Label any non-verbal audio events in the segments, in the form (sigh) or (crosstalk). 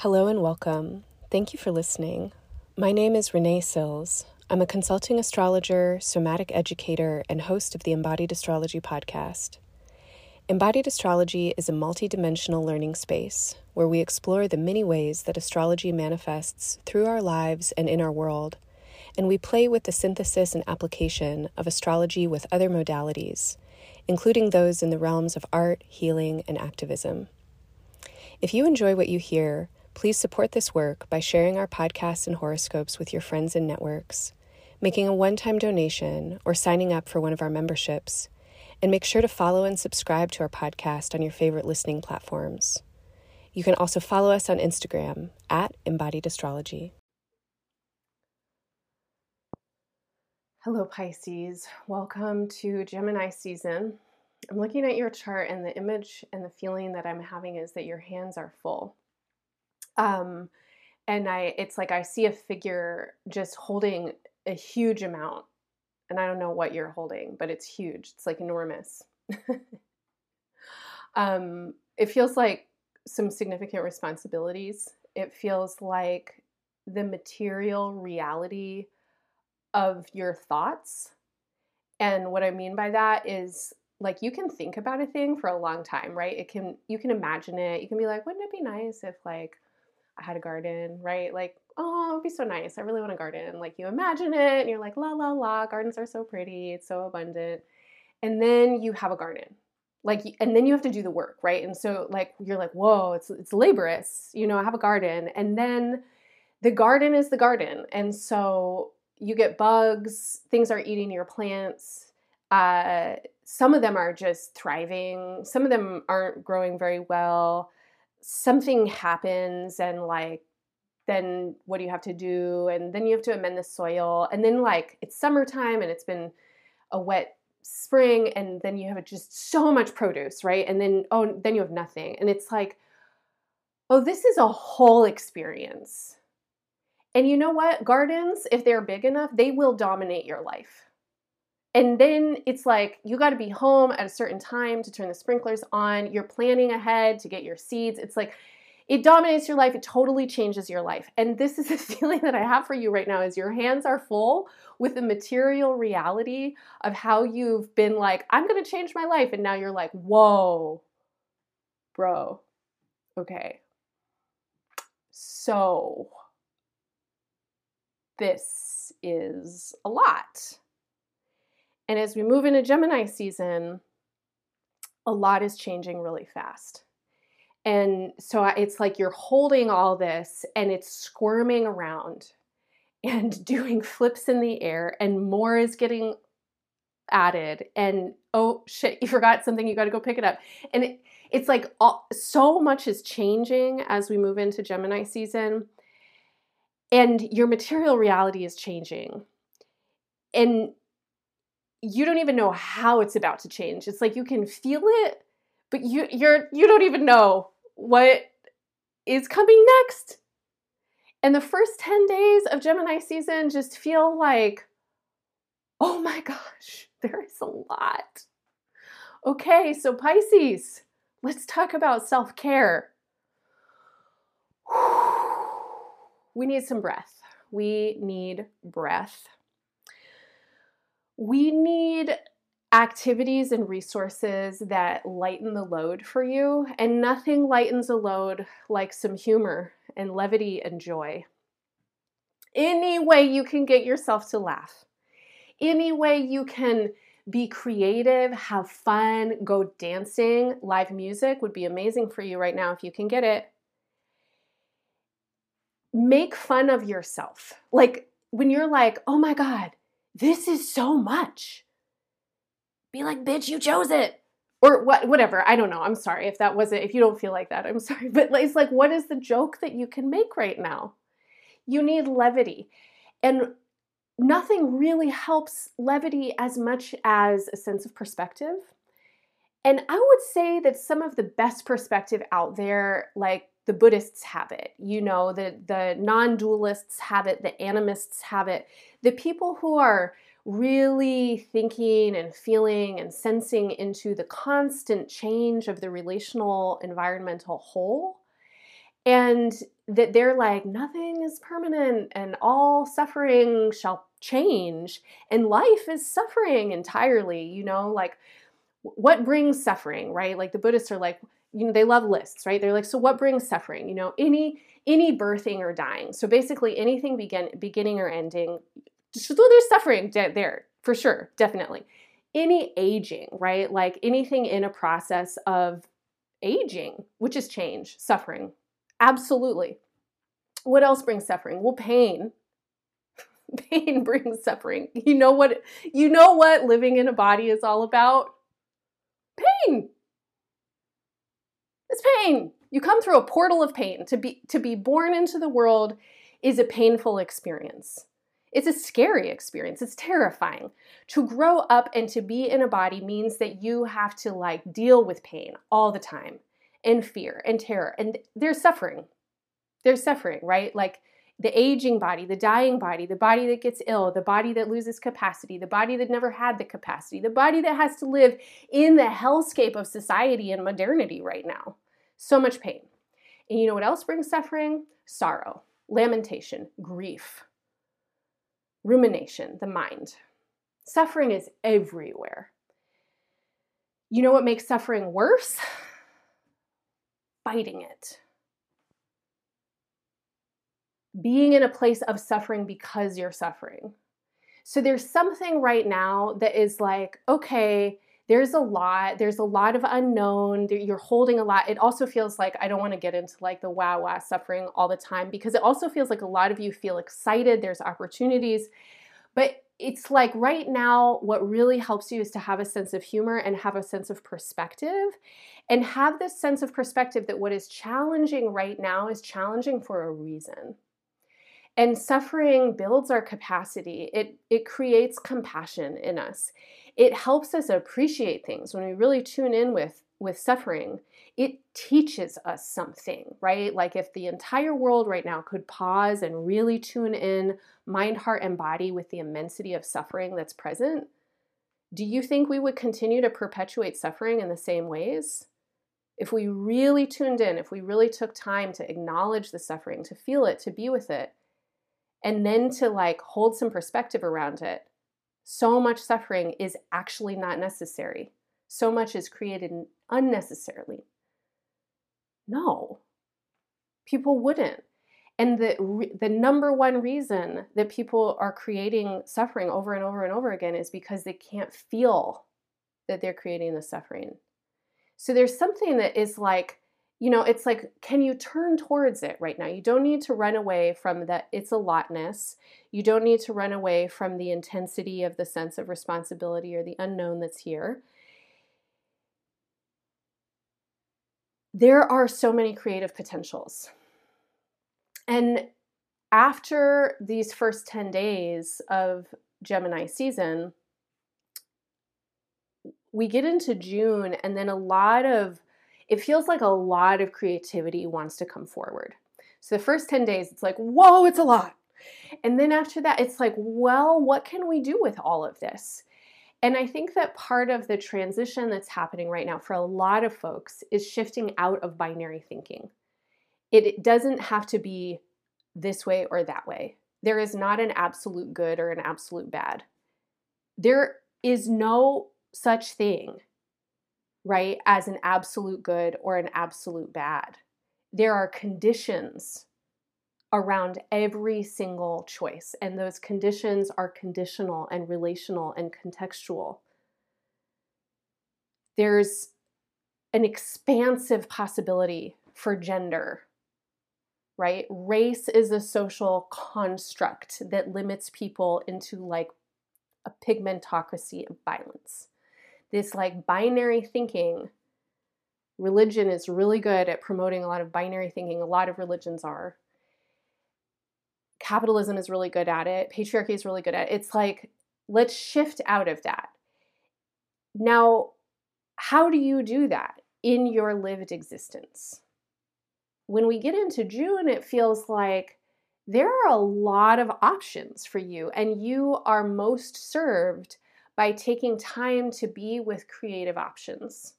Hello and welcome. Thank you for listening. My name is Renee Sills. I'm a consulting astrologer, somatic educator, and host of the Embodied Astrology podcast. Embodied Astrology is a multidimensional learning space where we explore the many ways that astrology manifests through our lives and in our world, and we play with the synthesis and application of astrology with other modalities, including those in the realms of art, healing, and activism. If you enjoy what you hear, Please support this work by sharing our podcasts and horoscopes with your friends and networks, making a one time donation, or signing up for one of our memberships. And make sure to follow and subscribe to our podcast on your favorite listening platforms. You can also follow us on Instagram at Embodied Astrology. Hello, Pisces. Welcome to Gemini season. I'm looking at your chart, and the image and the feeling that I'm having is that your hands are full. Um, and I, it's like I see a figure just holding a huge amount, and I don't know what you're holding, but it's huge. It's like enormous. (laughs) um, it feels like some significant responsibilities. It feels like the material reality of your thoughts. And what I mean by that is like you can think about a thing for a long time, right? It can you can imagine it. You can be like, wouldn't it be nice if like Had a garden, right? Like, oh, it would be so nice. I really want a garden. Like, you imagine it and you're like, la, la, la, gardens are so pretty. It's so abundant. And then you have a garden. Like, and then you have to do the work, right? And so, like, you're like, whoa, it's, it's laborious. You know, I have a garden. And then the garden is the garden. And so you get bugs, things are eating your plants. Uh, some of them are just thriving, some of them aren't growing very well something happens and like then what do you have to do? And then you have to amend the soil and then like it's summertime and it's been a wet spring and then you have just so much produce right? And then oh then you have nothing. And it's like oh this is a whole experience. And you know what? Gardens if they're big enough they will dominate your life and then it's like you got to be home at a certain time to turn the sprinklers on. You're planning ahead to get your seeds. It's like it dominates your life. It totally changes your life. And this is (laughs) the feeling that I have for you right now is your hands are full with the material reality of how you've been like, I'm going to change my life. And now you're like, whoa, bro. Okay. So this is a lot. And as we move into Gemini season, a lot is changing really fast. And so it's like you're holding all this and it's squirming around (laughs) and doing flips in the air, and more is getting added. And oh shit, you forgot something, you got to go pick it up. And it, it's like all, so much is changing as we move into Gemini season, and your material reality is changing. And you don't even know how it's about to change. It's like you can feel it, but you you're you don't even know what is coming next. And the first 10 days of Gemini season just feel like oh my gosh, (laughs) there is a lot. Okay, so Pisces, let's talk about self-care. (sighs) We need some breath. We need breath we need activities and resources that lighten the load for you, and nothing lightens a load like some humor and levity and joy. Any way you can get yourself to laugh, any way you can be creative, have fun, go dancing, live music would be amazing for you right now if you can get it. Make fun of yourself. Like when you're like, oh my God, this is so much. Be like, bitch, you chose it. Or what whatever. I don't know. I'm sorry if that wasn't if you don't feel like that. I'm (laughs) sorry. But it's like what is the joke that you can make right now? You need levity. And nothing really helps levity as much as a sense of perspective. And I would say that some of the best perspective out there, like the Buddhists have it, you know, the, the non dualists have it, the animists have it. The people who are really thinking and feeling and sensing into the constant change of the relational environmental whole and that they're like, nothing is permanent and all suffering shall change, and life is suffering entirely, you know, like what brings suffering, right? Like the Buddhists are like, you know, they love lists, right? They're like, so what brings suffering? You know, any any birthing or dying. So basically anything begin beginning or ending, so there's suffering there for sure, definitely. Any aging, right? Like anything in a process of aging, which is change, suffering. Absolutely. What else brings suffering? Well, pain. (laughs) pain brings suffering. You know what you know what living in a body is all about? Pain. It's pain. You come through a portal of pain. To be to be born into the world is a painful experience. It's a scary experience. It's terrifying. To grow up and to be in a body means that you have to like deal with pain all the time and fear and terror. And there's suffering. There's suffering, right? Like the aging body, the dying body, the body that gets ill, the body that loses capacity, the body that never had the capacity, the body that has to live in the hellscape of society and modernity right now. So much pain. And you know what else brings suffering? Sorrow, lamentation, grief, rumination, the mind. Suffering is everywhere. You know what makes suffering worse? Fighting it being in a place of suffering because you're suffering. So there's something right now that is like, okay, there's a lot, there's a lot of unknown, you're holding a lot. It also feels like I don't want to get into like the wow wow suffering all the time because it also feels like a lot of you feel excited, there's opportunities. But it's like right now, what really helps you is to have a sense of humor and have a sense of perspective, and have this sense of perspective that what is challenging right now is challenging for a reason. And suffering builds our capacity. It it creates compassion in us. It helps us appreciate things when we really tune in with with suffering. It teaches us something, right? Like if the entire world right now could pause and really tune in mind, heart and body with the immensity of suffering that's present, do you think we would continue to perpetuate suffering in the same ways? If we really tuned in, if we really took time to acknowledge the suffering, to feel it, to be with it, and then to like hold some perspective around it, so much suffering is actually not necessary. So much is created unnecessarily. No, people wouldn't. And the, the number one reason that people are creating suffering over and over and over again is because they can't feel that they're creating the suffering. So there's something that is like you know, it's like, can you turn towards it right now? You don't need to run away from that it's a lotness. You don't need to run away from the intensity of the sense of responsibility or the unknown that's here. There are so many creative potentials. And after these first 10 days of Gemini season, we get into June, and then a lot of it feels like a lot of creativity wants to come forward. So the first 10 days, it's like, whoa, it's a lot. And then after that, it's like, well, what can we do with all of this? And I think that part of the transition that's happening right now for a lot of folks is shifting out of binary thinking. It doesn't have to be this way or that way. There is not an absolute good or an absolute bad. There is no such thing right, as an absolute good or an absolute bad. There are conditions around every single choice, and those conditions are conditional and relational and contextual. There's an expansive possibility for gender, right? Race is a social construct that limits people into like a pigmentocracy of violence this like binary thinking. Religion is really good at promoting a lot of binary thinking. A lot of religions are. Capitalism is really good at it. Patriarchy is really good at it. It's like let's shift out of that. Now how do you do that in your lived existence? When we get into june it feels like there are a lot of options for you and you are most served by taking time to be with creative options.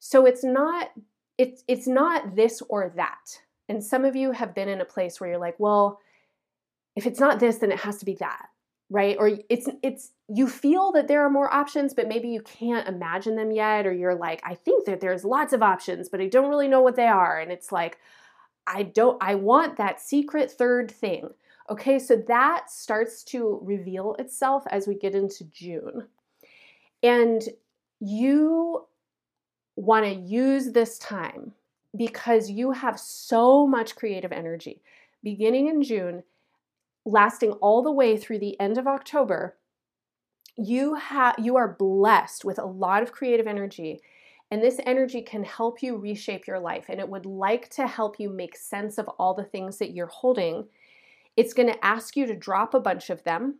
So it's not it's it's not this or that. And some of you have been in a place where you're like, well, if it's not this, then it has to be that, right? Or it's it's you feel that there are more options, but maybe you can't imagine them yet, or you're like, I think that there's lots of options, but I don't really know what they are. And it's like, I don't, I want that secret third thing. Okay, so that starts to reveal itself as we get into June. And you want to use this time because you have so much creative energy beginning in June, lasting all the way through the end of October. You have you are blessed with a lot of creative energy and this energy can help you reshape your life and it would like to help you make sense of all the things that you're holding. It's going to ask you to drop a bunch of them.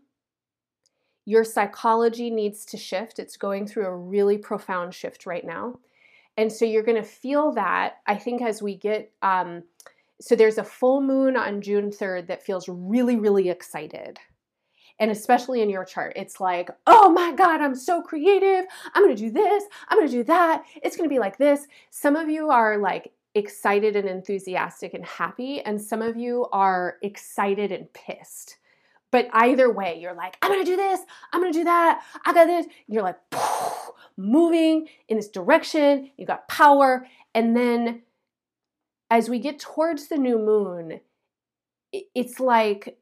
Your psychology needs to shift. It's going through a really profound shift right now. And so you're going to feel that, I think, as we get. Um, so there's a full moon on June 3rd that feels really, really excited. And especially in your chart, it's like, oh my God, I'm so creative. I'm going to do this. I'm going to do that. It's going to be like this. Some of you are like excited and enthusiastic and happy, and some of you are excited and pissed. But either way, you're like, I'm gonna do this, I'm gonna do that, I got this. You're like moving in this direction, you got power. And then as we get towards the new moon, it's like,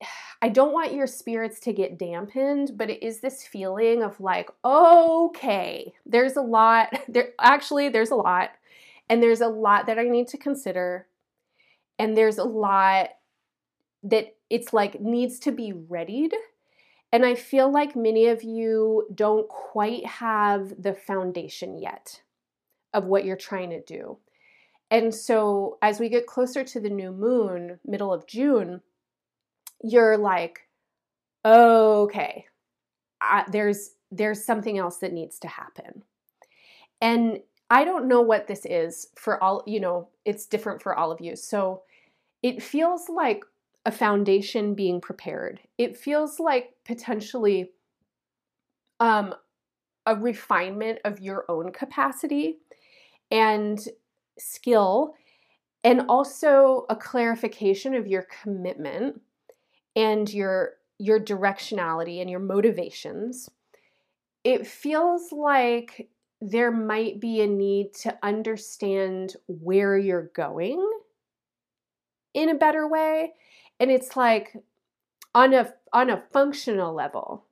(sighs) I don't want your spirits to get dampened, but it is this feeling of like, okay, there's a lot. (laughs) There actually there's a lot. And there's a lot that I need to consider. And there's a lot that it's like needs to be readied. And I feel like many of you don't quite have the foundation yet of what you're trying to do. And so as we get closer to the new moon, middle of June, you're like, okay, I, there's there's something else that needs to happen. And I don't know what this is for all, you know, it's different for all of you. So it feels like a foundation being prepared. It feels like potentially um, a refinement of your own capacity and skill, and also a clarification of your commitment and your your directionality and your motivations. It feels like there might be a need to understand where you're going in a better way and it's like on a on a functional level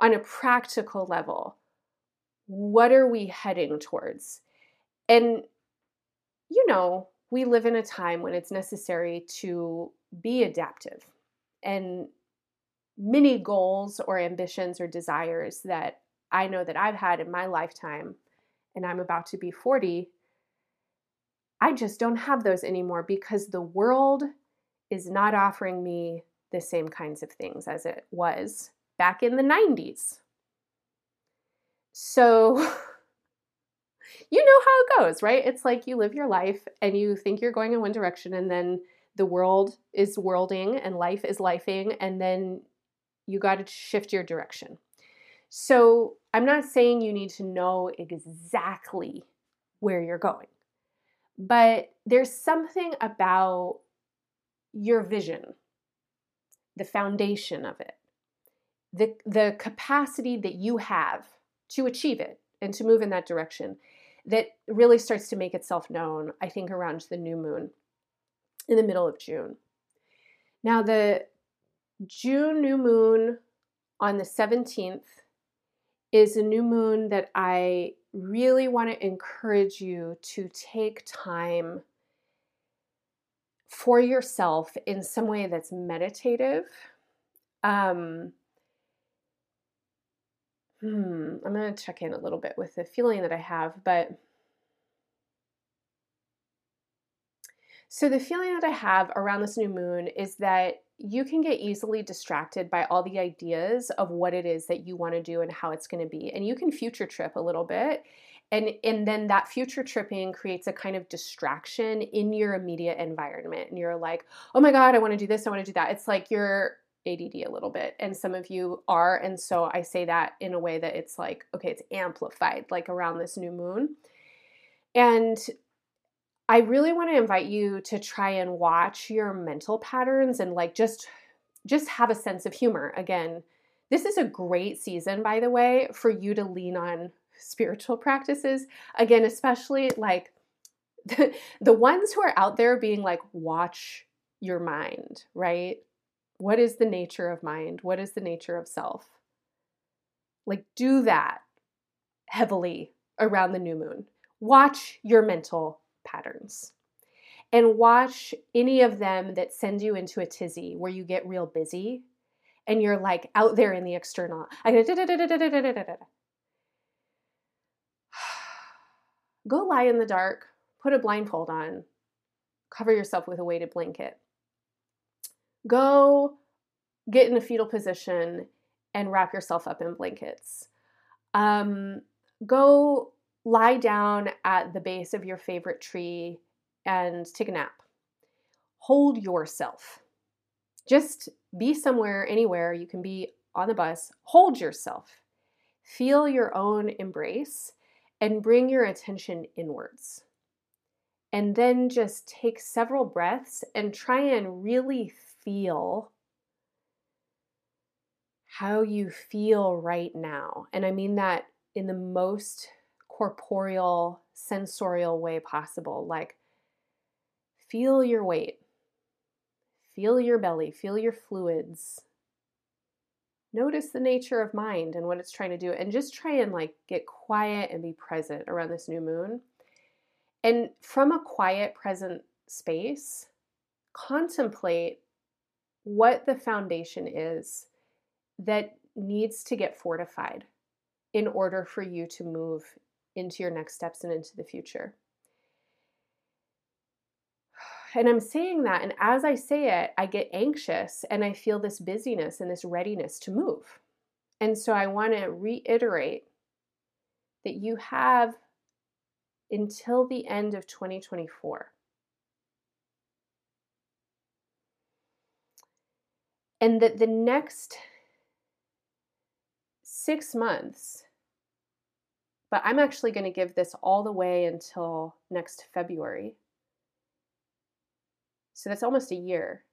on a practical level what are we heading towards? And you know we live in a time when it's necessary to be adaptive and many goals or ambitions or desires that I know that I've had in my lifetime and I'm about to be 40 I just don't have those anymore because the world is not offering me the same kinds of things as it was back in the 90s. So, (laughs) you know how it goes, right? It's like you live your life and you think you're going in one direction, and then the world is worlding and life is lifing, and then you got to shift your direction. So, I'm not saying you need to know exactly where you're going, but there's something about your vision, the foundation of it, the, the capacity that you have to achieve it and to move in that direction that really starts to make itself known, I think, around the new moon in the middle of June. Now, the June new moon on the 17th is a new moon that I really want to encourage you to take time for yourself in some way that's meditative. Um, hmm, I'm going to check in a little bit with the feeling that I have, but so the feeling that I have around this new moon is that you can get easily distracted by all the ideas of what it is that you want to do and how it's going to be. And you can future trip a little bit and and then that future tripping creates a kind of distraction in your immediate environment and you're like oh my god i want to do this i want to do that it's like you're ADD a little bit and some of you are and so I say that in a way that it's like okay it's amplified like around this new moon and I really want to invite you to try and watch your mental patterns and like just just have a sense of humor. Again, this is a great season by the way for you to lean on spiritual practices. Again, especially like the, the ones who are out there being like watch your mind, right? What is the nature of mind? What is the nature of self? Like do that heavily around the new moon. Watch your mental patterns and watch any of them that send you into a tizzy where you get real busy and you're like out there in the external. (sighs) Go lie in the dark, put a blindfold on, cover yourself with a weighted blanket. Go get in a fetal position and wrap yourself up in blankets. Um, go lie down at the base of your favorite tree and take a nap. Hold yourself. Just be somewhere, anywhere. You can be on the bus. Hold yourself. Feel your own embrace and bring your attention inwards. And then just take several breaths and try and really feel how you feel right now. And I mean that in the most corporeal, sensorial way possible. Like, feel your weight, feel your belly, feel your fluids. Notice the nature of mind and what it's trying to do, and just try and like get quiet and be present around this new moon. And from a quiet, present space, contemplate what the foundation is that needs to get fortified in order for you to move into your next steps and into the future. (sighs) And I'm saying that, and as I say it, I get anxious and I feel this busyness and this readiness to move. And so I want to reiterate that you have until the end of 2024. And that the next six months but I'm actually going to give this all the way until next February. So that's almost a year.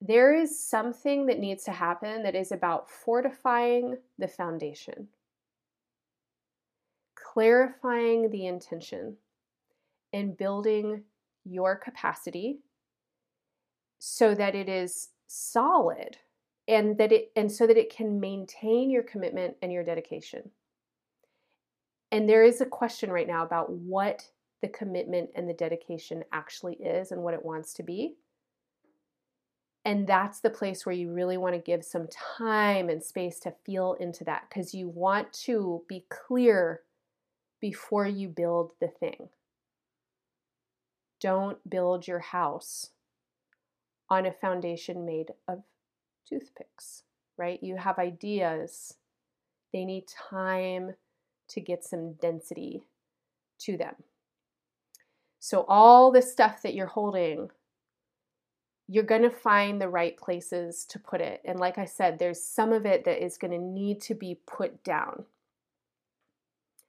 There is something that needs to happen that is about fortifying the foundation, clarifying the intention, and building your capacity so that it is solid and that it and so that it can maintain your commitment and your dedication. And there is a question right now about what the commitment and the dedication actually is and what it wants to be. And that's the place where you really want to give some time and space to feel into that because you want to be clear before you build the thing. Don't build your house on a foundation made of toothpicks, right? You have ideas, they need time to get some density to them. So, all the stuff that you're holding, you're going to find the right places to put it. And like I said, there's some of it that is going to need to be put down.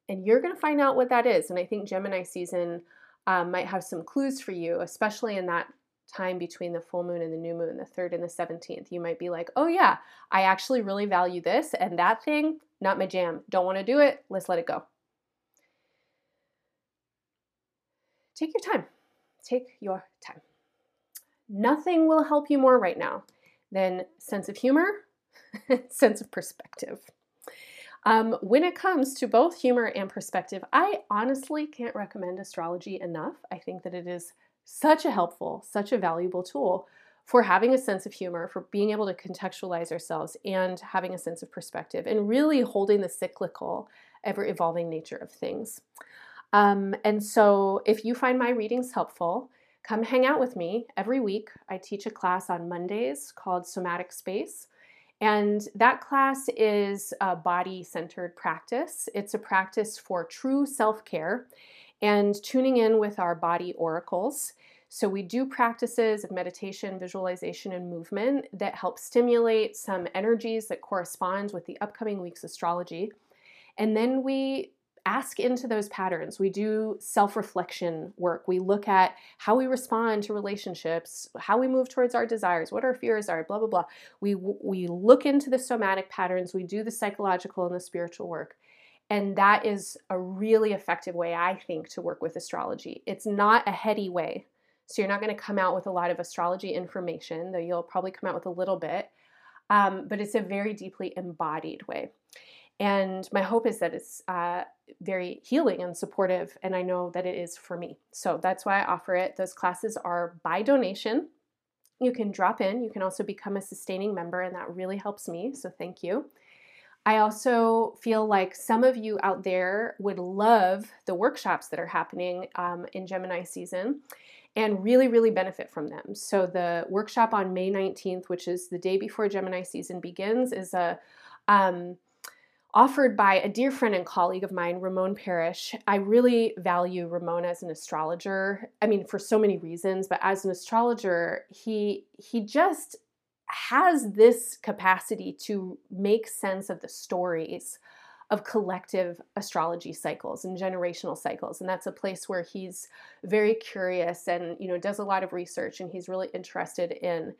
And you're going to find out what that is. And I think Gemini season um, might have some clues for you, especially in that time between the full moon and the new moon, the 3rd and the 17th. You might be like, oh, yeah, I actually really value this. And that thing, not my jam. Don't want to do it. Let's let it go. Take your time. Take your time. Nothing will help you more right now than sense of humor, (laughs) sense of perspective. Um, when it comes to both humor and perspective, I honestly can't recommend astrology enough. I think that it is such a helpful, such a valuable tool for having a sense of humor, for being able to contextualize ourselves and having a sense of perspective, and really holding the cyclical, ever evolving nature of things. Um, and so, if you find my readings helpful, come hang out with me every week. I teach a class on Mondays called Somatic Space. And that class is a body centered practice. It's a practice for true self care and tuning in with our body oracles. So, we do practices of meditation, visualization, and movement that help stimulate some energies that correspond with the upcoming week's astrology. And then we ask into those patterns. We do self reflection work. We look at how we respond to relationships, how we move towards our desires, what our fears are, blah, blah, blah. We, we look into the somatic patterns, we do the psychological and the spiritual work. And that is a really effective way, I think, to work with astrology. It's not a heady way. So you're not going to come out with a lot of astrology information, though you'll probably come out with a little bit. Um, but it's a very deeply embodied way. And my hope is that it's uh, very healing and supportive, and I know that it is for me. So that's why I offer it. Those classes are by donation. You can drop in. You can also become a sustaining member, and that really helps me. So thank you. I also feel like some of you out there would love the workshops that are happening um, in Gemini season and really, really benefit from them. So, the workshop on May 19th, which is the day before Gemini season begins, is a um, offered by a dear friend and colleague of mine, Ramon Parish. I really value Ramon as an astrologer. I mean, for so many reasons, but as an astrologer, he he just has this capacity to make sense of the stories of collective astrology cycles and generational cycles and that's a place where he's very curious and you know does a lot of research and he's really interested in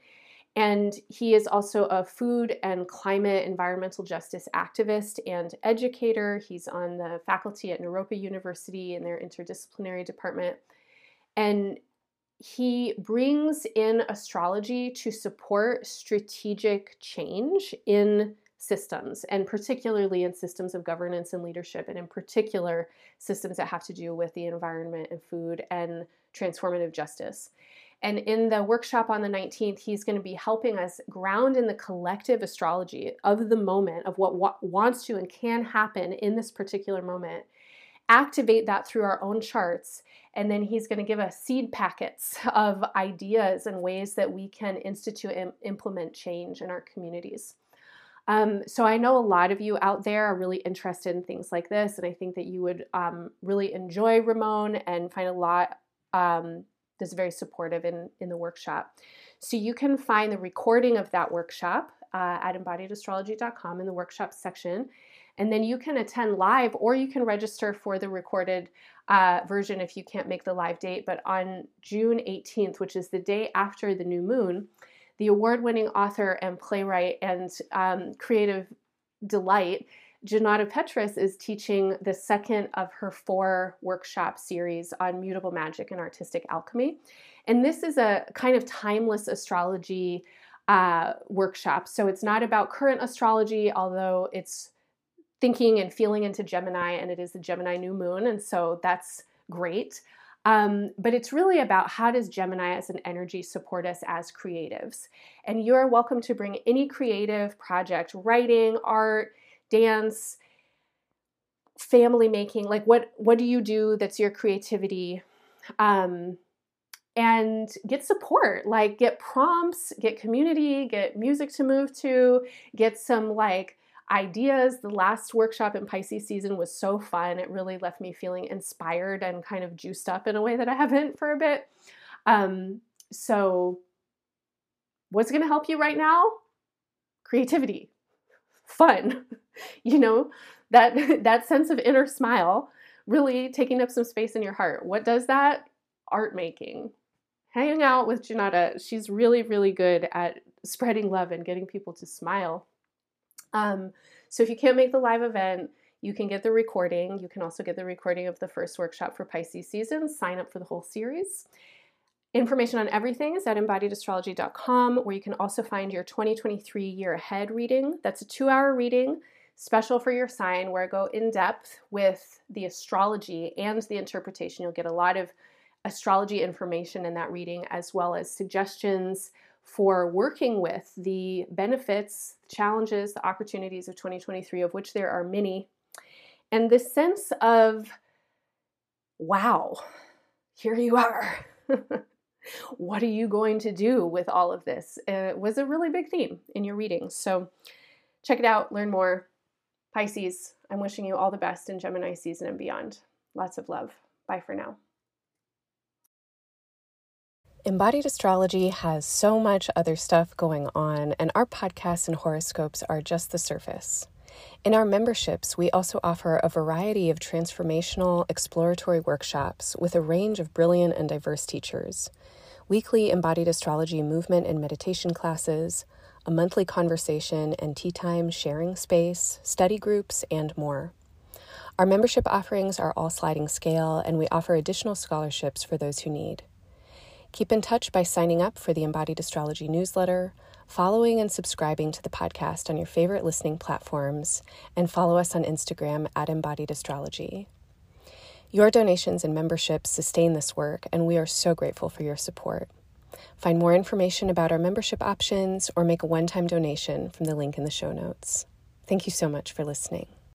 and he is also a food and climate environmental justice activist and educator. He's on the faculty at Naropa University in their interdisciplinary department. And he brings in astrology to support strategic change in systems, and particularly in systems of governance and leadership, and in particular, systems that have to do with the environment and food and transformative justice. And in the workshop on the 19th, he's going to be helping us ground in the collective astrology of the moment, of what wa- wants to and can happen in this particular moment, activate that through our own charts. And then he's going to give us seed packets (laughs) of ideas and ways that we can institute and implement change in our communities. Um, so I know a lot of you out there are really interested in things like this, and I think that you would um, really enjoy Ramon and find a lot um, is very supportive in, in the workshop. So you can find the recording of that workshop uh, at embodiedastrology.com in the workshop section. And then you can attend live or you can register for the recorded uh, version if you can't make the live date. But on June 18th, which is the day after the new moon, the award winning author and playwright and um, creative delight Junauda Petrus is teaching the second of her four workshop series on mutable magic and artistic alchemy. And this is a kind of timeless astrology uh, workshop. So it's not about current astrology, although it's thinking and feeling into Gemini, and it is the Gemini new moon. And so that's great. Um, but it's really about how does Gemini as an energy support us as creatives. And you're welcome to bring any creative project, writing, art, dance, family making, like what what do you do that's your creativity? Um, and get support like get prompts get community get music to move to get some like ideas. The last workshop in pisces season was so fun. It really left me feeling inspired and kind of juiced up in a way that i (laughs) haven't for a bit. Um, so what's going to help you right now? Creativity. Fun. (laughs) You know that (laughs) that sense of inner smile really taking up some space in your heart. What does that? Art making. Hanging out with Junauda, she's really really good at spreading love and getting people to smile um, so if you can't make the live event you can get the recording you can also get the recording of the first workshop for pisces season sign up for the whole series Information on everything is at embodiedastrology.com, where you can also find your 2023 year ahead reading. That's a two hour reading special for your sign where I go in depth with the astrology and the interpretation. You'll get a lot of astrology information in that reading, as well as suggestions for working with the benefits, challenges, the opportunities of 2023, of which there are many. And this sense of, wow, here you are. (laughs) what are you going to do with all of this? It was a really big theme in your reading. So check it out, learn more. Pisces, I'm wishing you all the best in Gemini season and beyond. Lots of love. Bye for now. Embodied astrology has so much other stuff going on, and our podcasts and horoscopes are just the surface. In our memberships, we also offer a variety of transformational, exploratory workshops with a range of brilliant and diverse teachers, weekly embodied astrology movement and meditation classes, a monthly conversation and tea time sharing space, study groups, and more. Our membership offerings are all sliding scale, and we offer additional scholarships for those who need. Keep in touch by signing up for the Embodied Astrology newsletter, following and subscribing to the podcast on your favorite listening platforms, and follow us on Instagram at Embodied Astrology. Your donations and memberships sustain this work, and we are so grateful for your support. Find more information about our membership options or make a one time donation from the link in the show notes. Thank you so much for listening.